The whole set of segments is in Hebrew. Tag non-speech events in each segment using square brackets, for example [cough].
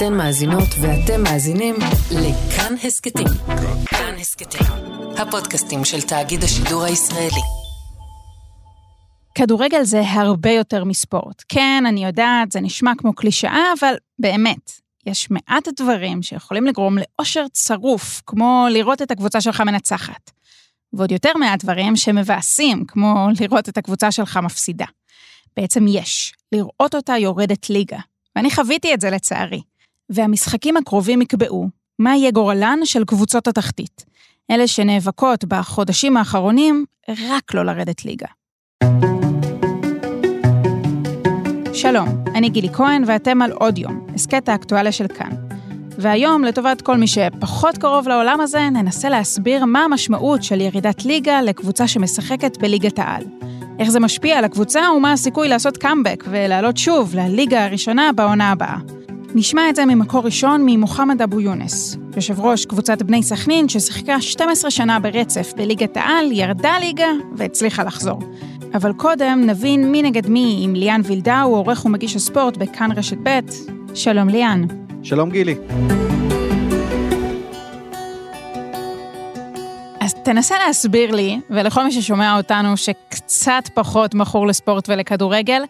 אתן מאזינות ואתם מאזינים לכאן הסכתים. כאן הסכתים, הפודקאסטים של תאגיד השידור הישראלי. כדורגל זה הרבה יותר מספורט. כן, אני יודעת, זה נשמע כמו קלישאה, אבל באמת, יש מעט דברים שיכולים לגרום לאושר צרוף, כמו לראות את הקבוצה שלך מנצחת. ועוד יותר מעט דברים שמבאסים, כמו לראות את הקבוצה שלך מפסידה. בעצם יש, לראות אותה יורדת ליגה. ואני חוויתי את זה לצערי. והמשחקים הקרובים יקבעו מה יהיה גורלן של קבוצות התחתית. אלה שנאבקות בחודשים האחרונים רק לא לרדת ליגה. שלום, אני גילי כהן ואתם על עוד יום, הסכת האקטואליה של כאן. והיום, לטובת כל מי שפחות קרוב לעולם הזה, ננסה להסביר מה המשמעות של ירידת ליגה לקבוצה שמשחקת בליגת העל. איך זה משפיע על הקבוצה ומה הסיכוי לעשות קאמבק ולעלות שוב לליגה הראשונה בעונה הבאה. נשמע את זה ממקור ראשון ממוחמד אבו יונס, יושב ראש קבוצת בני סכנין ששיחקה 12 שנה ברצף בליגת העל, ירדה ליגה והצליחה לחזור. אבל קודם נבין מי נגד מי עם ליאן וילדאו, עורך ומגיש הספורט בכאן רשת ב'. שלום ליאן. שלום גילי. אז תנסה להסביר לי, ולכל מי ששומע אותנו שקצת פחות מכור לספורט ולכדורגל,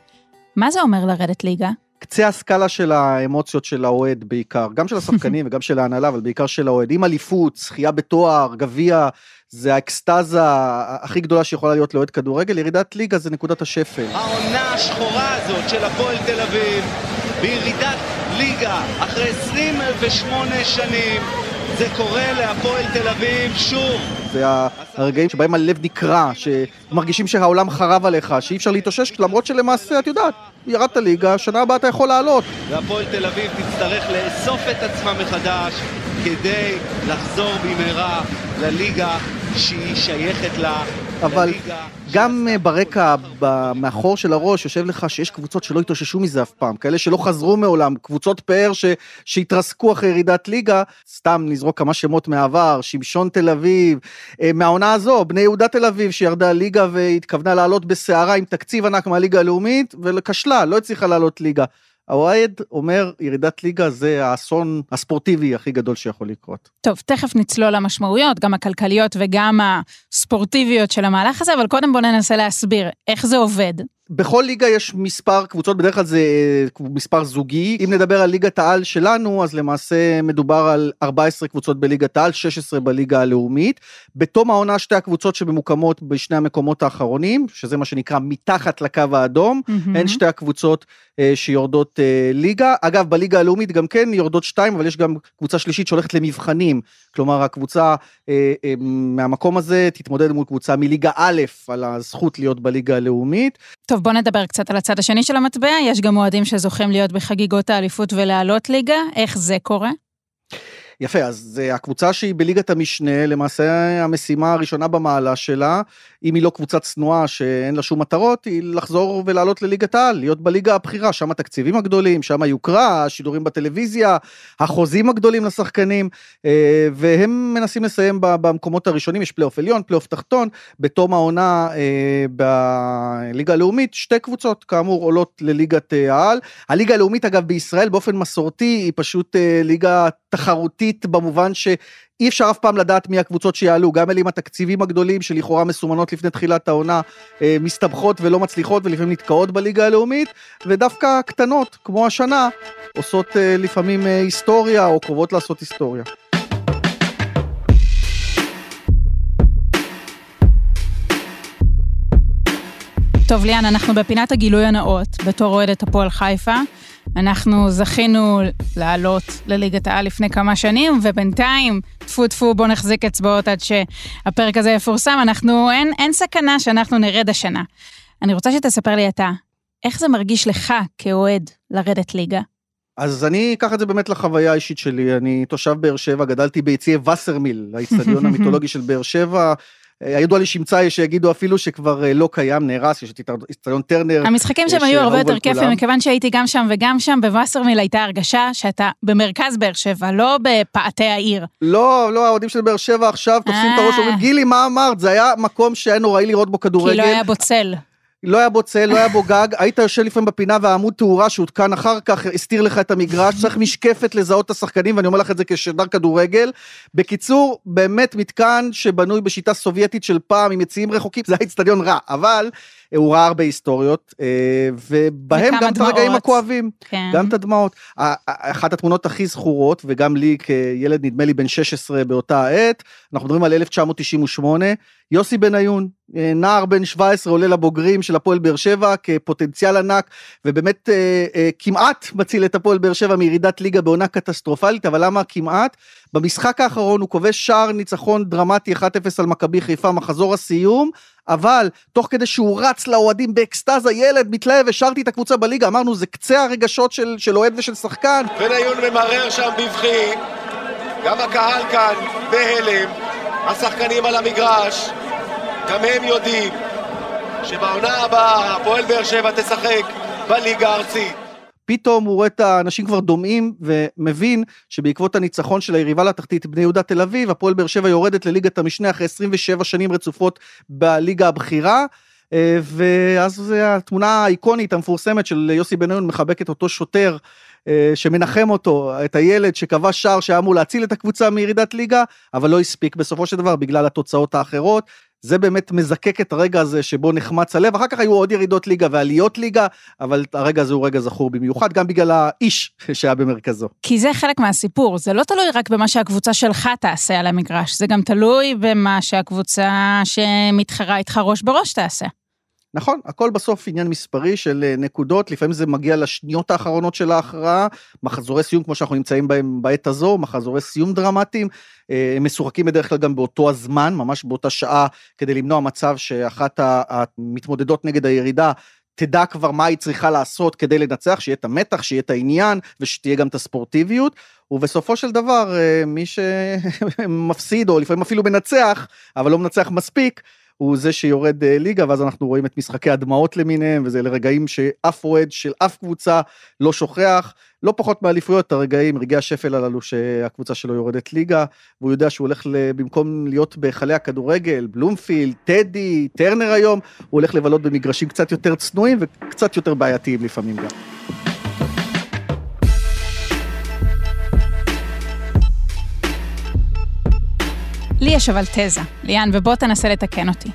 מה זה אומר לרדת ליגה? קצה הסקאלה של האמוציות של האוהד בעיקר, גם של השחקנים [laughs] וגם של ההנהלה, אבל בעיקר של האוהד. עם אליפות, זכייה בתואר, גביע, זה האקסטזה הכי גדולה שיכולה להיות לאוהד כדורגל, ירידת ליגה זה נקודת השפל. העונה השחורה הזאת של הפועל תל אביב, בירידת ליגה, אחרי 28 שנים, זה קורה להפועל תל אביב שוב. זה הרגעים שבהם הלב נקרע, שמרגישים שהעולם חרב עליך, שאי אפשר להתאושש, למרות שלמעשה, את יודעת, ירדת ליגה, שנה הבאה אתה יכול לעלות. והפועל תל אביב תצטרך לאסוף את עצמה מחדש כדי לחזור במהרה לליגה שהיא שייכת לה. אבל גם אה, ברקע, מאחור של הראש, יושב לך שיש קבוצות שלא התאוששו מזה אף פעם, כאלה שלא חזרו מעולם, קבוצות פאר ש- שהתרסקו אחרי ירידת ליגה, סתם נזרוק כמה שמות מהעבר, שמשון תל אביב, אה, מהעונה הזו, בני יהודה תל אביב, שירדה ליגה והתכוונה לעלות בסערה עם תקציב ענק מהליגה הלאומית, וכשלה, לא הצליחה לעלות ליגה. האוהד אומר, ירידת ליגה זה האסון הספורטיבי הכי גדול שיכול לקרות. טוב, תכף נצלול למשמעויות, גם הכלכליות וגם הספורטיביות של המהלך הזה, אבל קודם בואו ננסה להסביר איך זה עובד. בכל ליגה יש מספר קבוצות, בדרך כלל זה אה, מספר זוגי. אם נדבר על ליגת העל שלנו, אז למעשה מדובר על 14 קבוצות בליגת העל, 16 בליגה הלאומית. בתום העונה שתי הקבוצות שממוקמות בשני המקומות האחרונים, שזה מה שנקרא מתחת לקו האדום, מהמם. הן שתי הקבוצות אה, שיורדות אה, ליגה. אגב, בליגה הלאומית גם כן יורדות שתיים, אבל יש גם קבוצה שלישית שהולכת למבחנים. כלומר, הקבוצה אה, אה, מהמקום הזה תתמודד מול קבוצה מליגה א' על הזכות להיות בליגה הלאומית. טוב, בואו נדבר קצת על הצד השני של המטבע, יש גם אוהדים שזוכים להיות בחגיגות האליפות ולעלות ליגה, איך זה קורה? יפה, אז זה הקבוצה שהיא בליגת המשנה, למעשה המשימה הראשונה במעלה שלה, אם היא לא קבוצה צנועה שאין לה שום מטרות, היא לחזור ולעלות לליגת העל, להיות בליגה הבכירה, שם התקציבים הגדולים, שם היוקרה, השידורים בטלוויזיה, החוזים הגדולים לשחקנים, אה, והם מנסים לסיים במקומות הראשונים, יש פלייאוף עליון, פלייאוף תחתון, בתום העונה אה, בליגה הלאומית, שתי קבוצות כאמור עולות לליגת אה, העל. הליגה הלאומית אגב בישראל באופן מסורתי היא פשוט אה, ליגה תחרותית במובן שאי אפשר אף פעם לדעת מי הקבוצות שיעלו, גם אלה עם התקציבים הגדולים שלכאורה מסומנות לפני תחילת העונה אה, מסתבכות ולא מצליחות ולפעמים נתקעות בליגה הלאומית, ודווקא הקטנות כמו השנה עושות אה, לפעמים אה, היסטוריה או קרובות לעשות היסטוריה. טוב, ליאן, אנחנו בפינת הגילוי הנאות, בתור אוהדת הפועל חיפה. אנחנו זכינו לעלות לליגת העל לפני כמה שנים, ובינתיים, טפו טפו, בואו נחזיק אצבעות עד שהפרק הזה יפורסם. אנחנו, אין, אין סכנה שאנחנו נרד השנה. אני רוצה שתספר לי אתה, איך זה מרגיש לך כאוהד לרדת ליגה? אז אני אקח את זה באמת לחוויה האישית שלי, אני תושב באר שבע, גדלתי ביציעי וסרמיל, האיצטדיון [laughs] המיתולוגי של באר שבע. אה, הידוע לשמצה שיגידו אפילו שכבר אה, לא קיים, נהרס, יש את איצטדיון טרנר. המשחקים שם יש, היו אה, הרבה יותר כיפים. מכיוון שהייתי גם שם וגם שם, בווסרמיל הייתה הרגשה שאתה במרכז באר שבע, לא בפאתי העיר. לא, לא, האוהדים של באר שבע עכשיו תופסים את הראש אה. ואומרים, גילי, מה אמרת? זה היה מקום שהיה נוראי לראות בו כי כדורגל. לא היה בו צל. לא היה בו צל, לא היה בו גג, היית יושב לפעמים בפינה והעמוד תאורה שהותקן אחר כך הסתיר לך את המגרש, צריך משקפת לזהות את השחקנים, ואני אומר לך את זה כשדר כדורגל. בקיצור, באמת מתקן שבנוי בשיטה סובייטית של פעם עם יציאים רחוקים, זה היה אצטדיון רע, אבל הוא ראה הרבה היסטוריות, אה, ובהם גם את הרגעים. הכואבים, כן. גם את הדמעות. אחת התמונות הכי זכורות, וגם לי כילד נדמה לי בן 16 באותה העת, אנחנו מדברים על 1998, יוסי בניון, אה, נער בן 17 עולה לבוגרים של הפועל באר שבע כפוטנציאל ענק, ובאמת אה, אה, כמעט מציל את הפועל באר שבע מירידת ליגה בעונה קטסטרופלית, אבל למה כמעט? במשחק האחרון הוא כובש שער ניצחון דרמטי 1-0 על מכבי חיפה, מחזור הסיום, אבל תוך כדי שהוא רץ לאוהדים באקסטזה, ילד מתלהב, השארתי את הקבוצה בליגה, אמרנו זה קצה הרגשות של, של אוהד ושל שחקן, בניון ממרר שם בבכי, גם הקהל כאן בהלם, השחקנים על המגרש, גם הם יודעים שבעונה הבאה הפועל באר שבע תשחק בליגה הארצית. פתאום הוא רואה את האנשים כבר דומעים ומבין שבעקבות הניצחון של היריבה לתחתית בני יהודה תל אביב, הפועל באר שבע יורדת לליגת המשנה אחרי 27 שנים רצופות בליגה הבכירה. אה, ואז זה התמונה האיקונית המפורסמת של יוסי בניון מחבק את אותו שוטר אה, שמנחם אותו, את הילד שכבש שער שהיה אמור להציל את הקבוצה מירידת ליגה, אבל לא הספיק בסופו של דבר בגלל התוצאות האחרות. זה באמת מזקק את הרגע הזה שבו נחמץ הלב, אחר כך היו עוד ירידות ליגה ועליות ליגה, אבל הרגע הזה הוא רגע זכור במיוחד, גם בגלל האיש שהיה במרכזו. כי זה חלק מהסיפור, זה לא תלוי רק במה שהקבוצה שלך תעשה על המגרש, זה גם תלוי במה שהקבוצה שמתחרה איתך ראש בראש תעשה. נכון, הכל בסוף עניין מספרי של אה, נקודות, לפעמים זה מגיע לשניות האחרונות של ההכרעה, מחזורי סיום כמו שאנחנו נמצאים בהם בעת הזו, מחזורי סיום דרמטיים, אה, הם משוחקים בדרך כלל גם באותו הזמן, ממש באותה שעה, כדי למנוע מצב שאחת המתמודדות נגד הירידה תדע כבר מה היא צריכה לעשות כדי לנצח, שיהיה את המתח, שיהיה את העניין, ושתהיה גם את הספורטיביות, ובסופו של דבר, אה, מי שמפסיד, [laughs] או לפעמים אפילו מנצח, אבל לא מנצח מספיק, הוא זה שיורד אה, ליגה, ואז אנחנו רואים את משחקי הדמעות למיניהם, וזה לרגעים שאף אוהד של אף קבוצה לא שוכח, לא פחות מאליפויות, הרגעים, רגעי השפל הללו שהקבוצה שלו יורדת ליגה, והוא יודע שהוא הולך. במקום להיות בהיכלי הכדורגל, בלומפילד, טדי, טרנר היום, הוא הולך לבלות במגרשים קצת יותר צנועים וקצת יותר בעייתיים לפעמים גם. לי יש אבל תזה, ליאן, ובוא תנסה לתקן אותי.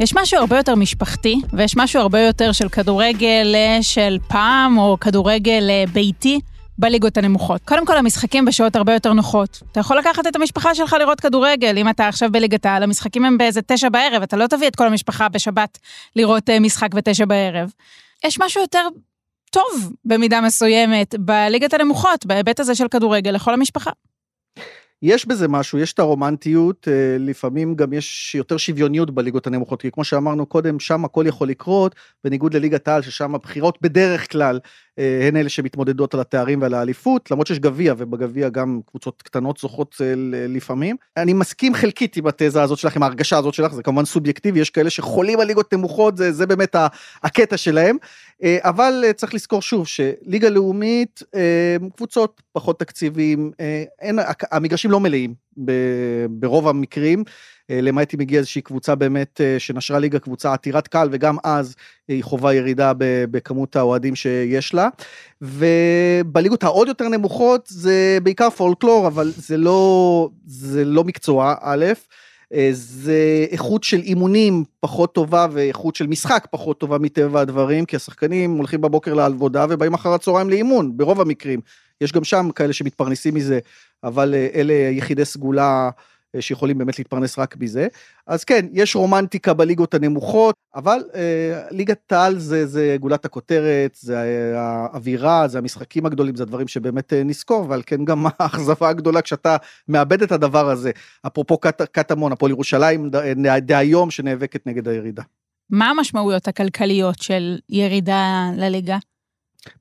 יש משהו הרבה יותר משפחתי, ויש משהו הרבה יותר של כדורגל אה, של פעם, או כדורגל אה, ביתי, בליגות הנמוכות. קודם כל, המשחקים בשעות הרבה יותר נוחות. אתה יכול לקחת את המשפחה שלך לראות כדורגל, אם אתה עכשיו בליגת העל, המשחקים הם באיזה תשע בערב, אתה לא תביא את כל המשפחה בשבת לראות אה, משחק בתשע בערב. יש משהו יותר טוב, במידה מסוימת, בליגת הנמוכות, בהיבט הזה של כדורגל לכל המשפחה. יש בזה משהו, יש את הרומנטיות, אה, לפעמים גם יש יותר שוויוניות בליגות הנמוכות, כי כמו שאמרנו קודם, שם הכל יכול לקרות, בניגוד לליגת העל, ששם הבחירות בדרך כלל הן אלה שמתמודדות על התארים ועל האליפות, למרות שיש גביע, ובגביע גם קבוצות קטנות זוכות אה, לפעמים. אני מסכים חלקית עם התזה הזאת שלך, עם ההרגשה הזאת שלך, זה כמובן סובייקטיבי, יש כאלה שחולים על ליגות נמוכות, זה, זה באמת הקטע שלהם. אה, אבל אה, צריך לזכור שוב שליגה לאומית, אה, קבוצות פחות תקציבים, אה, אין, המגרשים לא מלאים ברוב המקרים, אה, למעט אם הגיעה איזושהי קבוצה באמת אה, שנשרה ליגה, קבוצה עתירת קהל, וגם אז היא חווה ירידה בכמות האוהדים שיש לה. ובליגות העוד יותר נמוכות זה בעיקר פולקלור, אבל זה לא, זה לא מקצוע, א', אה, זה איכות של אימונים פחות טובה ואיכות של משחק פחות טובה מטבע הדברים, כי השחקנים הולכים בבוקר לעבודה ובאים אחר הצהריים לאימון, ברוב המקרים. יש גם שם כאלה שמתפרנסים מזה, אבל אה, אלה יחידי סגולה אה, שיכולים באמת להתפרנס רק מזה. אז כן, יש רומנטיקה בליגות הנמוכות, אבל אה, ליגת העל זה, זה גולת הכותרת, זה אה, האווירה, זה המשחקים הגדולים, זה הדברים שבאמת אה, נזכור, ועל כן גם [laughs] האכזבה הגדולה כשאתה מאבד את הדבר הזה. אפרופו קט- קטמון, הפועל ירושלים דהיום שנאבקת נגד הירידה. מה המשמעויות הכלכליות של ירידה לליגה?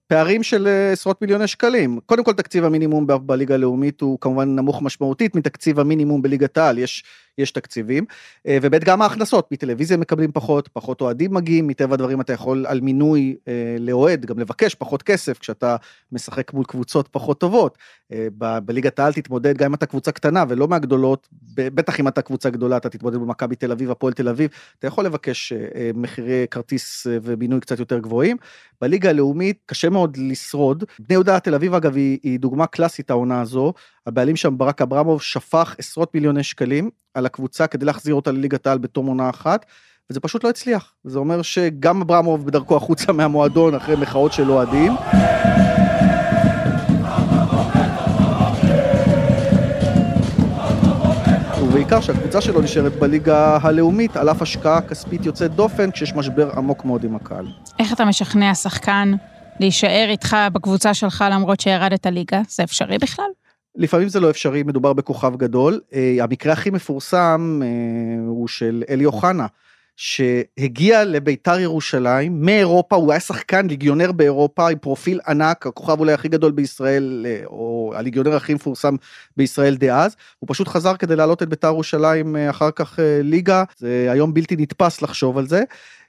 פערים של אה, עשרות מיליוני שקלים. קודם כל תקציב המינימום בליגה הלאומית הוא כמובן נמוך משמעותית מתקציב המינימום בליגת העל. יש, יש תקציבים, אה, וב' גם ההכנסות, מטלוויזיה מקבלים פחות, פחות אוהדים מגיעים, מטבע הדברים אתה יכול על מינוי אה, לאוהד גם לבקש פחות כסף כשאתה משחק מול קבוצות פחות טובות. אה, בליגת העל תתמודד גם אם אתה קבוצה קטנה ולא מהגדולות, בטח אם אתה קבוצה גדולה אתה תתמודד במכבי תל אביב, הפועל תל אביב, אתה יכול לבקש מחירי כרטיס ובינוי קצת יותר גבוהים. בליגה הלאומית קשה מאוד לשרוד. בני יהודה תל אביב אגב היא, היא דוגמה קלאסית העונה הזו, הבעלים שם ברק אברמוב שפך עשרות מיליוני שקלים על הקבוצה כדי להחזיר אותה לליגת העל בתום עונה אחת. וזה פשוט לא הצליח. זה אומר שגם אברמוב בדרכו החוצה מהמועדון אחרי מחאות של אוהדים. ובעיקר שהקבוצה שלו נשארת בליגה הלאומית על אף השקעה כספית יוצאת דופן כשיש משבר עמוק מאוד עם הקהל. איך אתה משכנע שחקן להישאר איתך בקבוצה שלך למרות שירדת ליגה? זה אפשרי בכלל? לפעמים זה לא אפשרי, מדובר בכוכב גדול. אה, המקרה הכי מפורסם אה, הוא של אלי אוחנה, שהגיע לביתר ירושלים מאירופה, הוא היה שחקן ליגיונר באירופה עם פרופיל ענק, הכוכב אולי הכי גדול בישראל, אה, או הליגיונר הכי מפורסם בישראל דאז. הוא פשוט חזר כדי לעלות את ביתר ירושלים אחר כך ליגה, זה היום בלתי נתפס לחשוב על זה.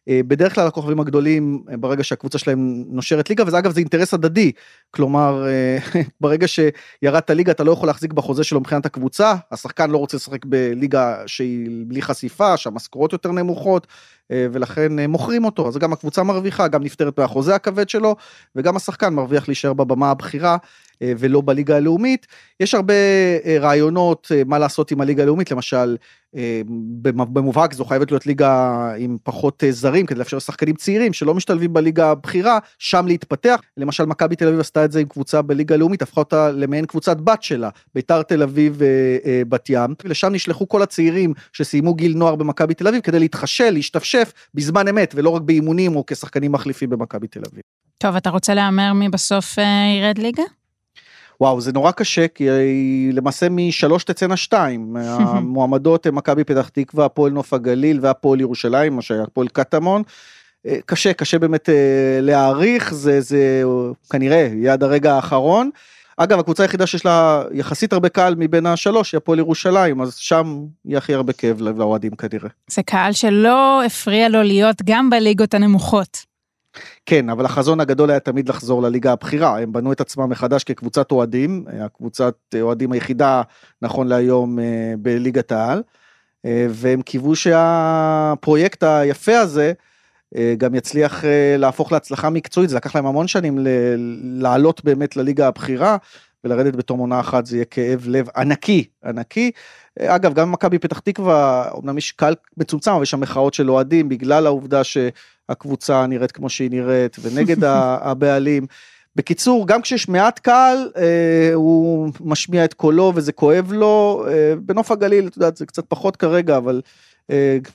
אה, בדרך כלל הכוכבים הגדולים אה, ברגע שהקבוצה שלהם נושרת ליגה וזה אגב זה אינטרס הדדי. כלומר אה, [laughs] ברגע שירדת ליגה אתה לא יכול להחזיק בחוזה שלו מבחינת הקבוצה השחקן לא רוצה לשחק בליגה שהיא בלי חשיפה שהמשכורות יותר נמוכות ולכן מוכרים אותו. אז גם הקבוצה מרוויחה גם נפטרת מהחוזה הכבד שלו וגם השחקן מרוויח להישאר בבמה הבכירה ולא בליגה הלאומית. יש הרבה רעיונות מה לעשות עם הליגה הלאומית. למשל במובהק זו חייבת להיות ליגה עם פחות זרים כדי לאפשר לשחקנים צעירים שלא משתלבים בליגה הבכירה שם להתפתח. למשל מכבי תל אביב עשתה את זה עם קבוצה בליגה הלאומית הפכה אותה למעין קבוצת בת שלה ביתר תל אביב בת ים. ולשם נשלחו כל הצעירים שסיימו גיל נוער במכבי תל אביב כדי להתחשל להשתפשף בזמן אמת ולא רק באימונים או כשחקנים מחליפים במכבי תל אביב. טוב אתה רוצה להמר מי בסוף אה, ירד ליגה? וואו זה נורא קשה כי למעשה משלוש תצאנה שתיים [laughs] המועמדות הם מכבי פתח תקווה הפועל נוף הגליל והפועל ירושלים מה שהיה הפועל קטמון. אה, קשה קשה באמת אה, להעריך זה זה כנראה יהיה עד הרגע האחרון. אגב הקבוצה היחידה שיש לה יחסית הרבה קהל מבין השלוש היא הפועל ירושלים אז שם יהיה הכי הרבה כאב לאוהדים כנראה. זה קהל שלא הפריע לו להיות גם בליגות הנמוכות. כן, אבל החזון הגדול היה תמיד לחזור לליגה הבכירה, הם בנו את עצמם מחדש כקבוצת אוהדים, הקבוצת אוהדים היחידה נכון להיום אה, בליגת העל, אה, והם קיוו שהפרויקט היפה הזה אה, גם יצליח להפוך להצלחה מקצועית, זה לקח להם המון שנים לעלות באמת לליגה הבכירה, ולרדת בתום עונה אחת זה יהיה כאב לב ענקי, ענקי. אגב, גם במכבי פתח תקווה, אמנם יש קהל מצומצם, אבל יש שם מחאות של אוהדים בגלל העובדה ש... הקבוצה נראית כמו שהיא נראית ונגד [laughs] הבעלים. בקיצור, גם כשיש מעט קהל, אה, הוא משמיע את קולו וזה כואב לו. אה, בנוף הגליל, את יודעת, זה קצת פחות כרגע, אבל אה,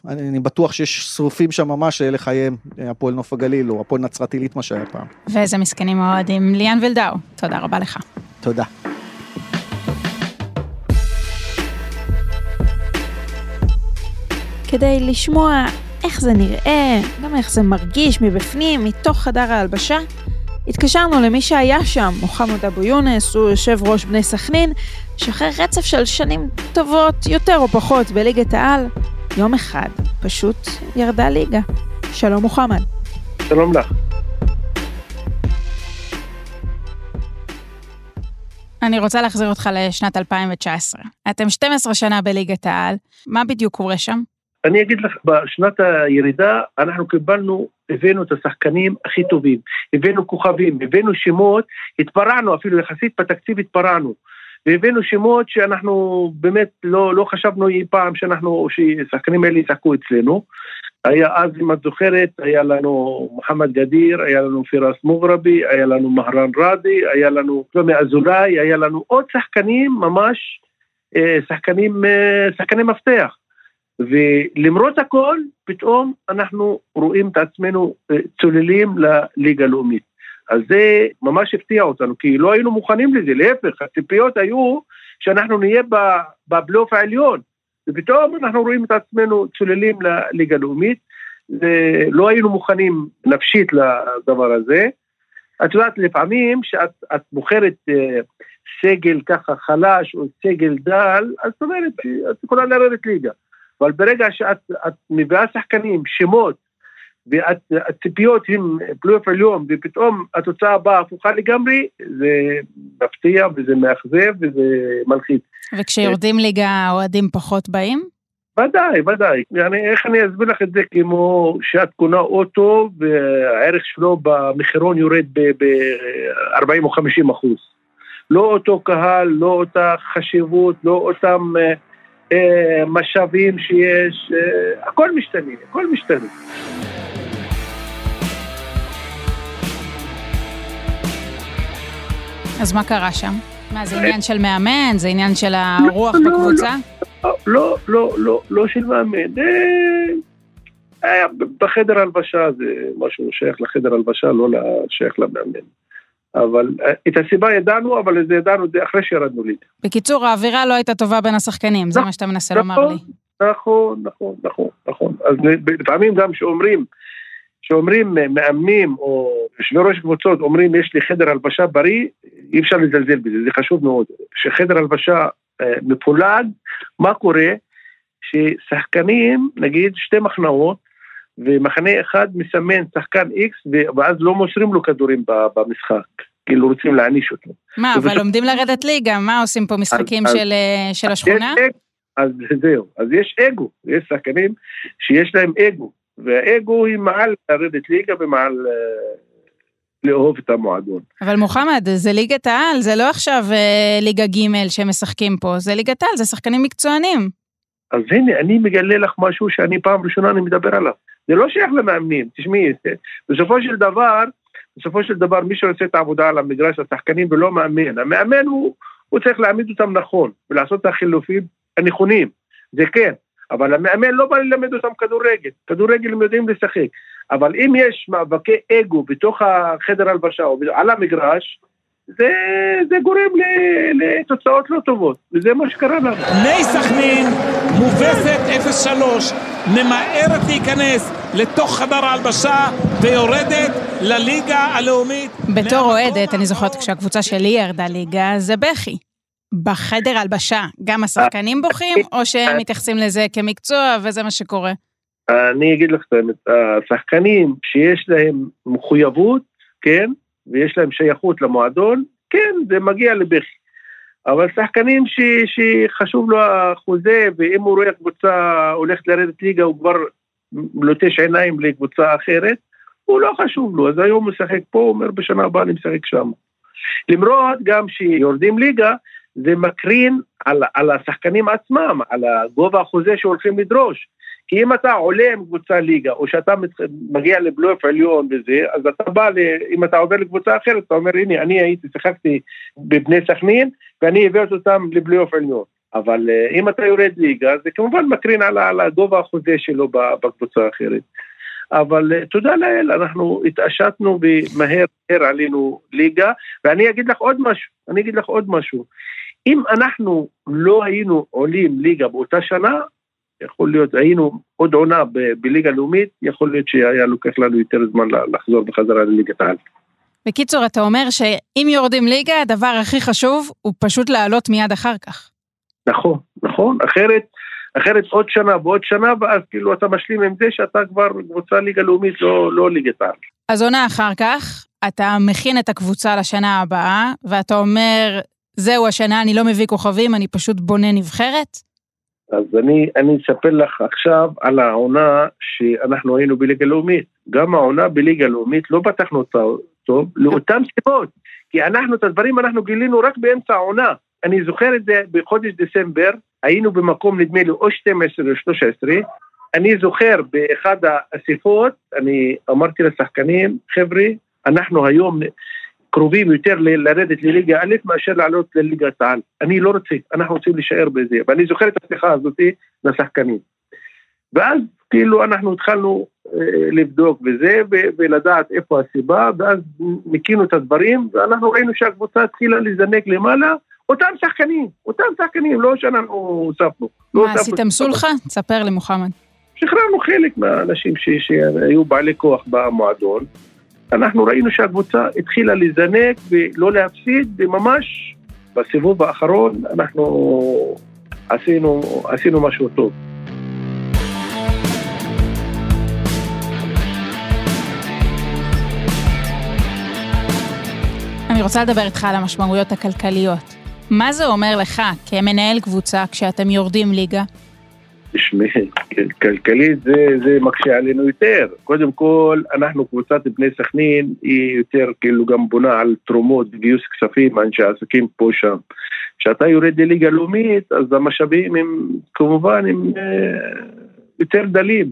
אני, אני בטוח שיש שרופים שם ממש שאלה חייהם, אה, הפועל נוף הגליל או הפועל נצרת עילית, מה שהיה פעם. ואיזה מסכנים האוהדים. ליאן וילדאו, תודה רבה לך. תודה. כדי לשמוע איך זה נראה, גם איך זה מרגיש מבפנים, מתוך חדר ההלבשה. התקשרנו למי שהיה שם, מוחמד אבו יונס, הוא יושב ראש בני סכנין, שאחרי רצף של שנים טובות, יותר או פחות, בליגת העל, יום אחד פשוט ירדה ליגה. שלום מוחמד. שלום לך. אני רוצה להחזיר אותך לשנת 2019. אתם 12 שנה בליגת העל, מה בדיוק קורה שם? אני אגיד לך, בשנת הירידה אנחנו קיבלנו, הבאנו את השחקנים הכי טובים, הבאנו כוכבים, הבאנו שמות, התפרענו אפילו יחסית בתקציב התפרענו. והבאנו שמות שאנחנו באמת לא, לא חשבנו אי פעם שאנחנו, ששחקנים האלה ישחקו אצלנו. היה אז, אם את זוכרת, היה לנו מוחמד גדיר, היה לנו פירס מוגרבי, היה לנו מהרן ראדי, היה לנו שלומי אזולאי, היה לנו עוד שחקנים ממש, אה, שחקנים, אה, שחקני מפתח. ולמרות הכל, פתאום אנחנו רואים את עצמנו אה, צוללים לליגה הלאומית. אז זה ממש הפתיע אותנו, כי לא היינו מוכנים לזה, להפך, הציפיות היו שאנחנו נהיה בבלוף העליון, ופתאום אנחנו רואים את עצמנו צוללים לליגה הלאומית, ולא היינו מוכנים נפשית לדבר הזה. את יודעת, לפעמים כשאת בוחרת אה, סגל ככה חלש או סגל דל, אז זאת אומרת, את יכולה לרדת ליגה. אבל ברגע שאת את מביאה שחקנים, שמות, והציפיות הן פלייאוף עליון, ופתאום התוצאה הבאה הפוכה לגמרי, זה מפתיע וזה מאכזב וזה מלחיץ. וכשיורדים ליגה האוהדים פחות באים? ודאי, ודאי. אני, איך אני אסביר לך את זה כמו שאת קונה אוטו והערך שלו במחירון יורד ב-40 או 50 אחוז. לא אותו קהל, לא אותה חשיבות, לא אותם אה, אה, משאבים שיש, אה, הכל משתנה, הכל משתנה. אז מה קרה שם? מה, זה עניין של מאמן? זה עניין של הרוח לא, לא, בקבוצה? לא, לא, לא, לא של מאמן. אה, היה בחדר הלבשה, זה משהו שייך לחדר הלבשה, לא שייך למאמן. אבל אה, את הסיבה ידענו, אבל את זה ידענו אחרי שירדנו ליגה. בקיצור, האווירה לא הייתה טובה בין השחקנים, זה מה שאתה מנסה לומר לי. נכון, נכון, נכון, נכון. אז לפעמים גם כשאומרים, כשאומרים מאמנים או יושבי ראש קבוצות אומרים יש לי חדר הלבשה בריא, אי אפשר לזלזל בזה, זה חשוב מאוד. כשחדר הלבשה אה, מפולג, מה קורה? ששחקנים, נגיד שתי מחנאות, ומחנה אחד מסמן שחקן איקס, ואז לא מוסרים לו כדורים במשחק. כאילו רוצים להעניש אותו. מה, אבל ובש... לומדים לרדת ליגה, מה עושים פה משחקים אז, של, אז, של השכונה? אז זהו, אז יש אגו, יש שחקנים שיש להם אגו, והאגו היא מעל לרדת ליגה ומעל אה, לאהוב את המועדון. אבל מוחמד, זה ליגת העל, זה לא עכשיו אה, ליגה ג' שהם משחקים פה, זה ליגת העל, זה שחקנים מקצוענים. אז הנה, אני מגלה לך משהו שאני פעם ראשונה אני מדבר עליו. זה לא שייך למאמנים, תשמעי, בסופו של דבר, בסופו של דבר מי שעושה את העבודה על המגרש, השחקנים ולא מאמן, המאמן הוא, הוא צריך להעמיד אותם נכון ולעשות את החילופים הנכונים, זה כן, אבל המאמן לא בא ללמד אותם כדורגל, כדורגל הם יודעים לשחק, אבל אם יש מאבקי אגו בתוך החדר הלבשה או על המגרש, זה, זה גורם לתוצאות לא טובות, וזה מה שקרה לנו. בני סכנין מובסת 0-3, ממהרת להיכנס לתוך חדר ההלבשה ויורדת לליגה הלאומית. בתור אוהדת, אני זוכרת כשהקבוצה שלי ירדה ליגה, זה בכי. בחדר הלבשה, גם השחקנים בוכים, או שהם מתייחסים לזה כמקצוע וזה מה שקורה? אני אגיד לך את האמת, השחקנים שיש להם מחויבות, כן, ויש להם שייכות למועדון, כן, זה מגיע לבכי. אבל שחקנים ש, שחשוב לו החוזה, ואם הוא רואה קבוצה הולכת לרדת ליגה, הוא כבר לוטש עיניים לקבוצה אחרת, הוא לא חשוב לו, אז היום הוא משחק פה, הוא אומר בשנה הבאה אני משחק שם. למרות גם שיורדים ליגה, זה מקרין על, על השחקנים עצמם, על הגובה החוזה שהולכים לדרוש. כי אם אתה עולה עם קבוצה ליגה, או שאתה מגיע לבלוף עליון וזה, אז אתה בא, ל... אם אתה עובר לקבוצה אחרת, אתה אומר, הנה, אני הייתי, שיחקתי בבני סכנין, ואני הבאתי אותם לבלוף עליון. אבל אה, אם אתה יורד ליגה, זה כמובן מקרין על, על הגובה החוזה שלו בקבוצה האחרת. אבל אה, תודה לאל, אנחנו התעשתנו ומהר מהר עלינו ליגה, ואני אגיד לך עוד משהו, אני אגיד לך עוד משהו. אם אנחנו לא היינו עולים ליגה באותה שנה, יכול להיות, היינו עוד עונה בליגה לאומית, יכול להיות שהיה לוקח לנו יותר זמן לחזור בחזרה לליגת העל. בקיצור, אתה אומר שאם יורדים ליגה, הדבר הכי חשוב הוא פשוט לעלות מיד אחר כך. נכון, נכון, אחרת, אחרת עוד שנה ועוד שנה, ואז כאילו אתה משלים עם זה שאתה כבר קבוצה ליגה לאומית, לא, לא ליגת העל. אז עונה אחר כך, אתה מכין את הקבוצה לשנה הבאה, ואתה אומר, זהו, השנה אני לא מביא כוכבים, אני פשוט בונה נבחרת? אז אני, אני אספר לך עכשיו על העונה שאנחנו היינו בליגה לאומית. גם העונה בליגה לאומית לא פתחנו אותה טוב, לאותן סיבות. כי אנחנו, את הדברים אנחנו גילינו רק באמצע העונה. אני זוכר את זה בחודש דצמבר, היינו במקום נדמה לי או 12 או 13, אני זוכר באחד האספות, אני אמרתי לשחקנים, חבר'ה, אנחנו היום קרובים יותר לרדת לליגה א' מאשר לעלות לליגת העל. אני לא רוצה, אנחנו רוצים להישאר בזה. ואני זוכר את השיחה הזאת לשחקנים. ואז כאילו אנחנו התחלנו אה, לבדוק בזה ו- ולדעת איפה הסיבה, ואז ניקינו את הדברים, ואנחנו ראינו שהקבוצה התחילה לזנק למעלה, אותם שחקנים, אותם שחקנים, לא שאנחנו הוספנו. לא מה, עשיתם סולחה? תספר לי, מוחמד. שחררנו חלק מהאנשים שהיו בעלי כוח במועדון, אנחנו ראינו שהקבוצה התחילה לזנק ולא להפסיד, וממש בסיבוב האחרון אנחנו עשינו, עשינו משהו טוב. אני רוצה לדבר איתך על המשמעויות הכלכליות. מה זה אומר לך, כמנהל קבוצה, כשאתם יורדים ליגה, תשמעי, כלכלית זה, זה מקשה עלינו יותר. קודם כל, אנחנו קבוצת בני סכנין, היא יותר כאילו גם בונה על תרומות, גיוס כספים, אנשי עסקים פה שם. כשאתה יורד לליגה לאומית, אז המשאבים הם כמובן הם אה, יותר דלים.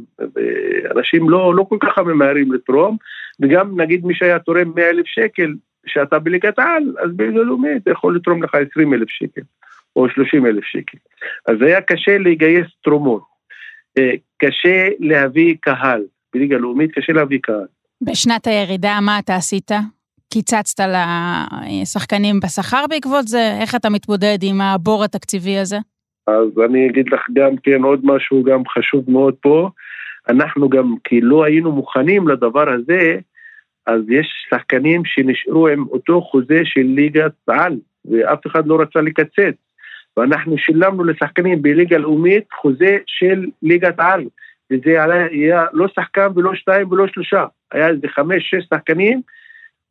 אנשים לא, לא כל כך ממהרים לתרום, וגם נגיד מי שהיה תורם 100 אלף שקל, כשאתה בליגת על, אז בליגה לאומית יכול לתרום לך 20 אלף שקל. או 30 אלף שקל. אז היה קשה לגייס תרומות, אה, קשה להביא קהל, בליגה לאומית קשה להביא קהל. בשנת הירידה, מה אתה עשית? קיצצת לשחקנים בשכר בעקבות זה? איך אתה מתמודד עם הבור התקציבי הזה? אז אני אגיד לך גם כן עוד משהו גם חשוב מאוד פה. אנחנו גם, כי לא היינו מוכנים לדבר הזה, אז יש שחקנים שנשארו עם אותו חוזה של ליגת על, ואף אחד לא רצה לקצץ. ואנחנו שילמנו לשחקנים בליגה לאומית חוזה של ליגת על, וזה היה לא שחקן ולא שתיים ולא שלושה, היה איזה חמש, שש שחקנים,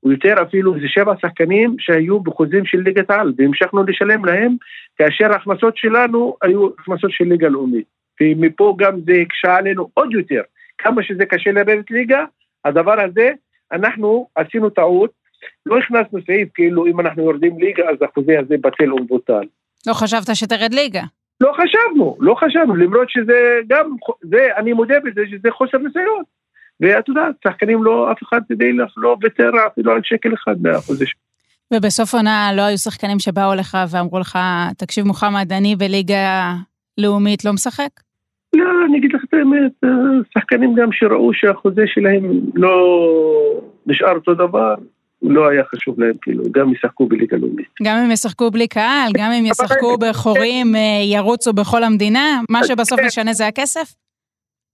ויותר אפילו איזה שבע שחקנים שהיו בחוזים של ליגת על, והמשכנו לשלם להם, כאשר ההכנסות שלנו היו הכנסות של ליגה לאומית. ומפה גם זה הקשה עלינו עוד יותר. כמה שזה קשה לרדת ליגה, הדבר הזה, אנחנו עשינו טעות, לא הכנסנו סעיף כאילו אם אנחנו יורדים ליגה אז החוזה הזה בטל ומבוטל. לא חשבת שתרד ליגה. לא חשבנו, לא חשבנו, למרות שזה גם, זה, אני מודה בזה שזה חוסר ניסיון. ואת יודעת, שחקנים לא, אף אחד כדי לא ויתר אפילו על שקל אחד מהחוזה שלו. ובסוף עונה לא היו שחקנים שבאו אליך ואמרו לך, תקשיב מוחמד, אני בליגה לאומית לא משחק? לא, אני אגיד לך את האמת, שחקנים גם שראו שהחוזה שלהם לא נשאר אותו דבר, לא היה חשוב להם, כאילו, גם ישחקו בליגה לאומית. גם אם ישחקו בלי קהל, גם אם ישחקו בחורים, אה, ירוצו בכל המדינה, מה שבסוף כן. משנה זה הכסף?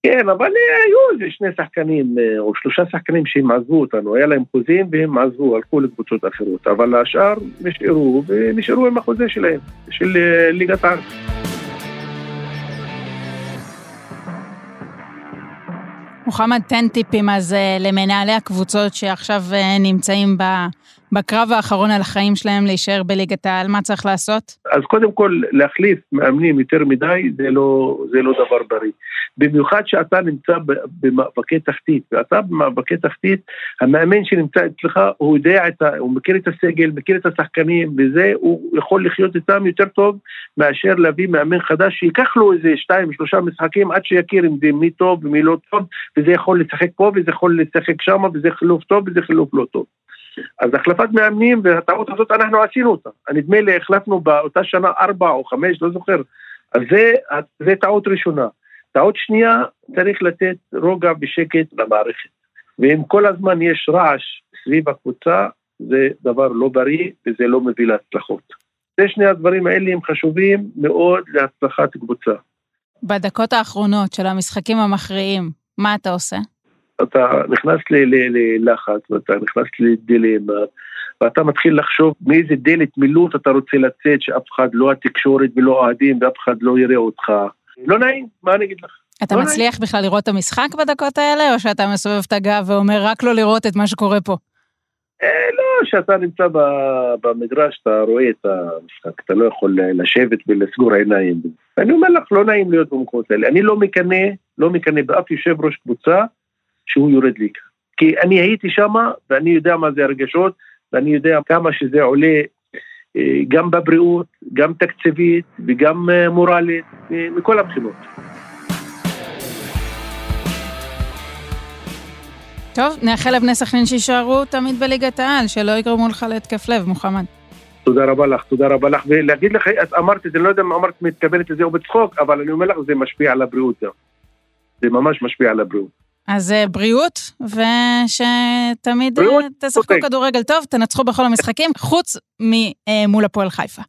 כן, אבל היו איזה שני שחקנים, אה, או שלושה שחקנים שהם עזבו אותנו, היה להם חוזים והם עזבו, הלכו לקבוצות אחרות, אבל השאר נשארו, ונשארו עם החוזה שלהם, של אה, ליגת הארץ. מוחמד, תן טיפים אז אה, למנהלי הקבוצות שעכשיו אה, נמצאים בקרב האחרון על החיים שלהם להישאר בליגת העל, מה צריך לעשות? אז קודם כל, להחליף מאמנים יותר מדי זה לא, זה לא דבר בריא. במיוחד שאתה נמצא במאבקי תחתית, ואתה במאבקי תחתית, המאמן שנמצא אצלך, הוא יודע את ה... הוא מכיר את הסגל, מכיר את השחקנים, וזה, הוא יכול לחיות איתם יותר טוב מאשר להביא מאמן חדש שייקח לו איזה שתיים, שלושה משחקים עד שיכיר עם מי טוב ומי לא טוב, וזה יכול לשחק פה וזה יכול לשחק שם, וזה חילוף טוב וזה חילוף לא טוב. אז החלפת מאמנים והטעות הזאת אנחנו עשינו אותה. נדמה לי החלפנו באותה שנה ארבע או חמש, לא זוכר. אז זה, זה טעות ראשונה. טעות שנייה, צריך לתת רוגע ושקט למערכת. ואם כל הזמן יש רעש סביב הקבוצה, זה דבר לא בריא וזה לא מביא להצלחות. זה שני הדברים האלה הם חשובים מאוד להצלחת קבוצה. בדקות האחרונות של המשחקים המכריעים, מה אתה עושה? אתה נכנס ללחץ ואתה נכנס לדילמה ואתה מתחיל לחשוב מאיזה דלת מילוט אתה רוצה לצאת שאף אחד, לא התקשורת ולא אוהדים ואף אחד לא יראה אותך. לא נעים, מה אני אגיד לך? אתה לא מצליח נעים. בכלל לראות את המשחק בדקות האלה, או שאתה מסובב את הגב ואומר רק לא לראות את מה שקורה פה? אה, לא, כשאתה נמצא במדרש אתה רואה את המשחק, אתה לא יכול לשבת ולסגור עיניים. אני אומר לך, לא נעים להיות במקומות האלה. אני לא מקנא, לא מקנא באף יושב ראש קבוצה שהוא יורד ליגה. כי אני הייתי שם ואני יודע מה זה הרגשות ואני יודע כמה שזה עולה אה, גם בבריאות, גם תקציבית וגם אה, מורלית, אה, מכל הבחינות. טוב, נאחל לבני סכנין שיישארו תמיד בליגת העל, שלא יגרמו לך להתקף לב, מוחמד. תודה רבה לך, תודה רבה לך, ולהגיד לך, את אמרת את זה, לא יודע אם אמרת מתכוונת לזה או בצחוק, אבל אני אומר לך, זה משפיע על הבריאות גם. זה ממש משפיע על הבריאות. אז אה, בריאות, ושתמיד אה, בריאות, תשחקו. כדורגל טוב, תנצחו בכל המשחקים, חוץ ממול הפועל חיפה.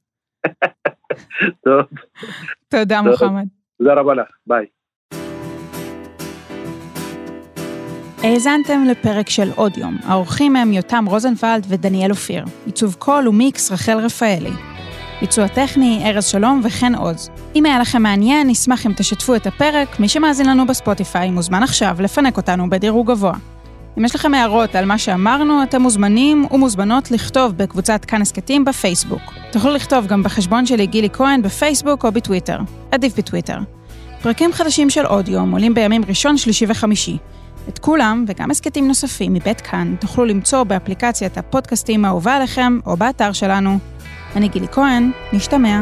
[laughs] טוב. תודה, מוחמד. תודה רבה לך, ביי. האזנתם לפרק של עוד יום. האורחים הם יותם רוזנפלד ודניאל אופיר. עיצוב קול ומיקס רחל רפאלי. ביצוע טכני, ארז שלום וחן עוז. אם היה לכם מעניין, נשמח אם תשתפו את הפרק. מי שמאזין לנו בספוטיפיי מוזמן עכשיו לפנק אותנו בדירוג גבוה. אם יש לכם הערות על מה שאמרנו, אתם מוזמנים ומוזמנות לכתוב בקבוצת כאן הסכתים בפייסבוק. תוכלו לכתוב גם בחשבון שלי גילי כהן בפייסבוק או בטוויטר. עדיף בטוויטר. פרקים חדשים של אודיום עולים בימים ראשון, שלישי וחמישי. את כולם, וגם הסכתים נוספים מבית כאן, תוכלו למצוא באפליקציית הפודקאסטים האהובה עליכם או באתר שלנו. אני גילי כהן, נשתמע.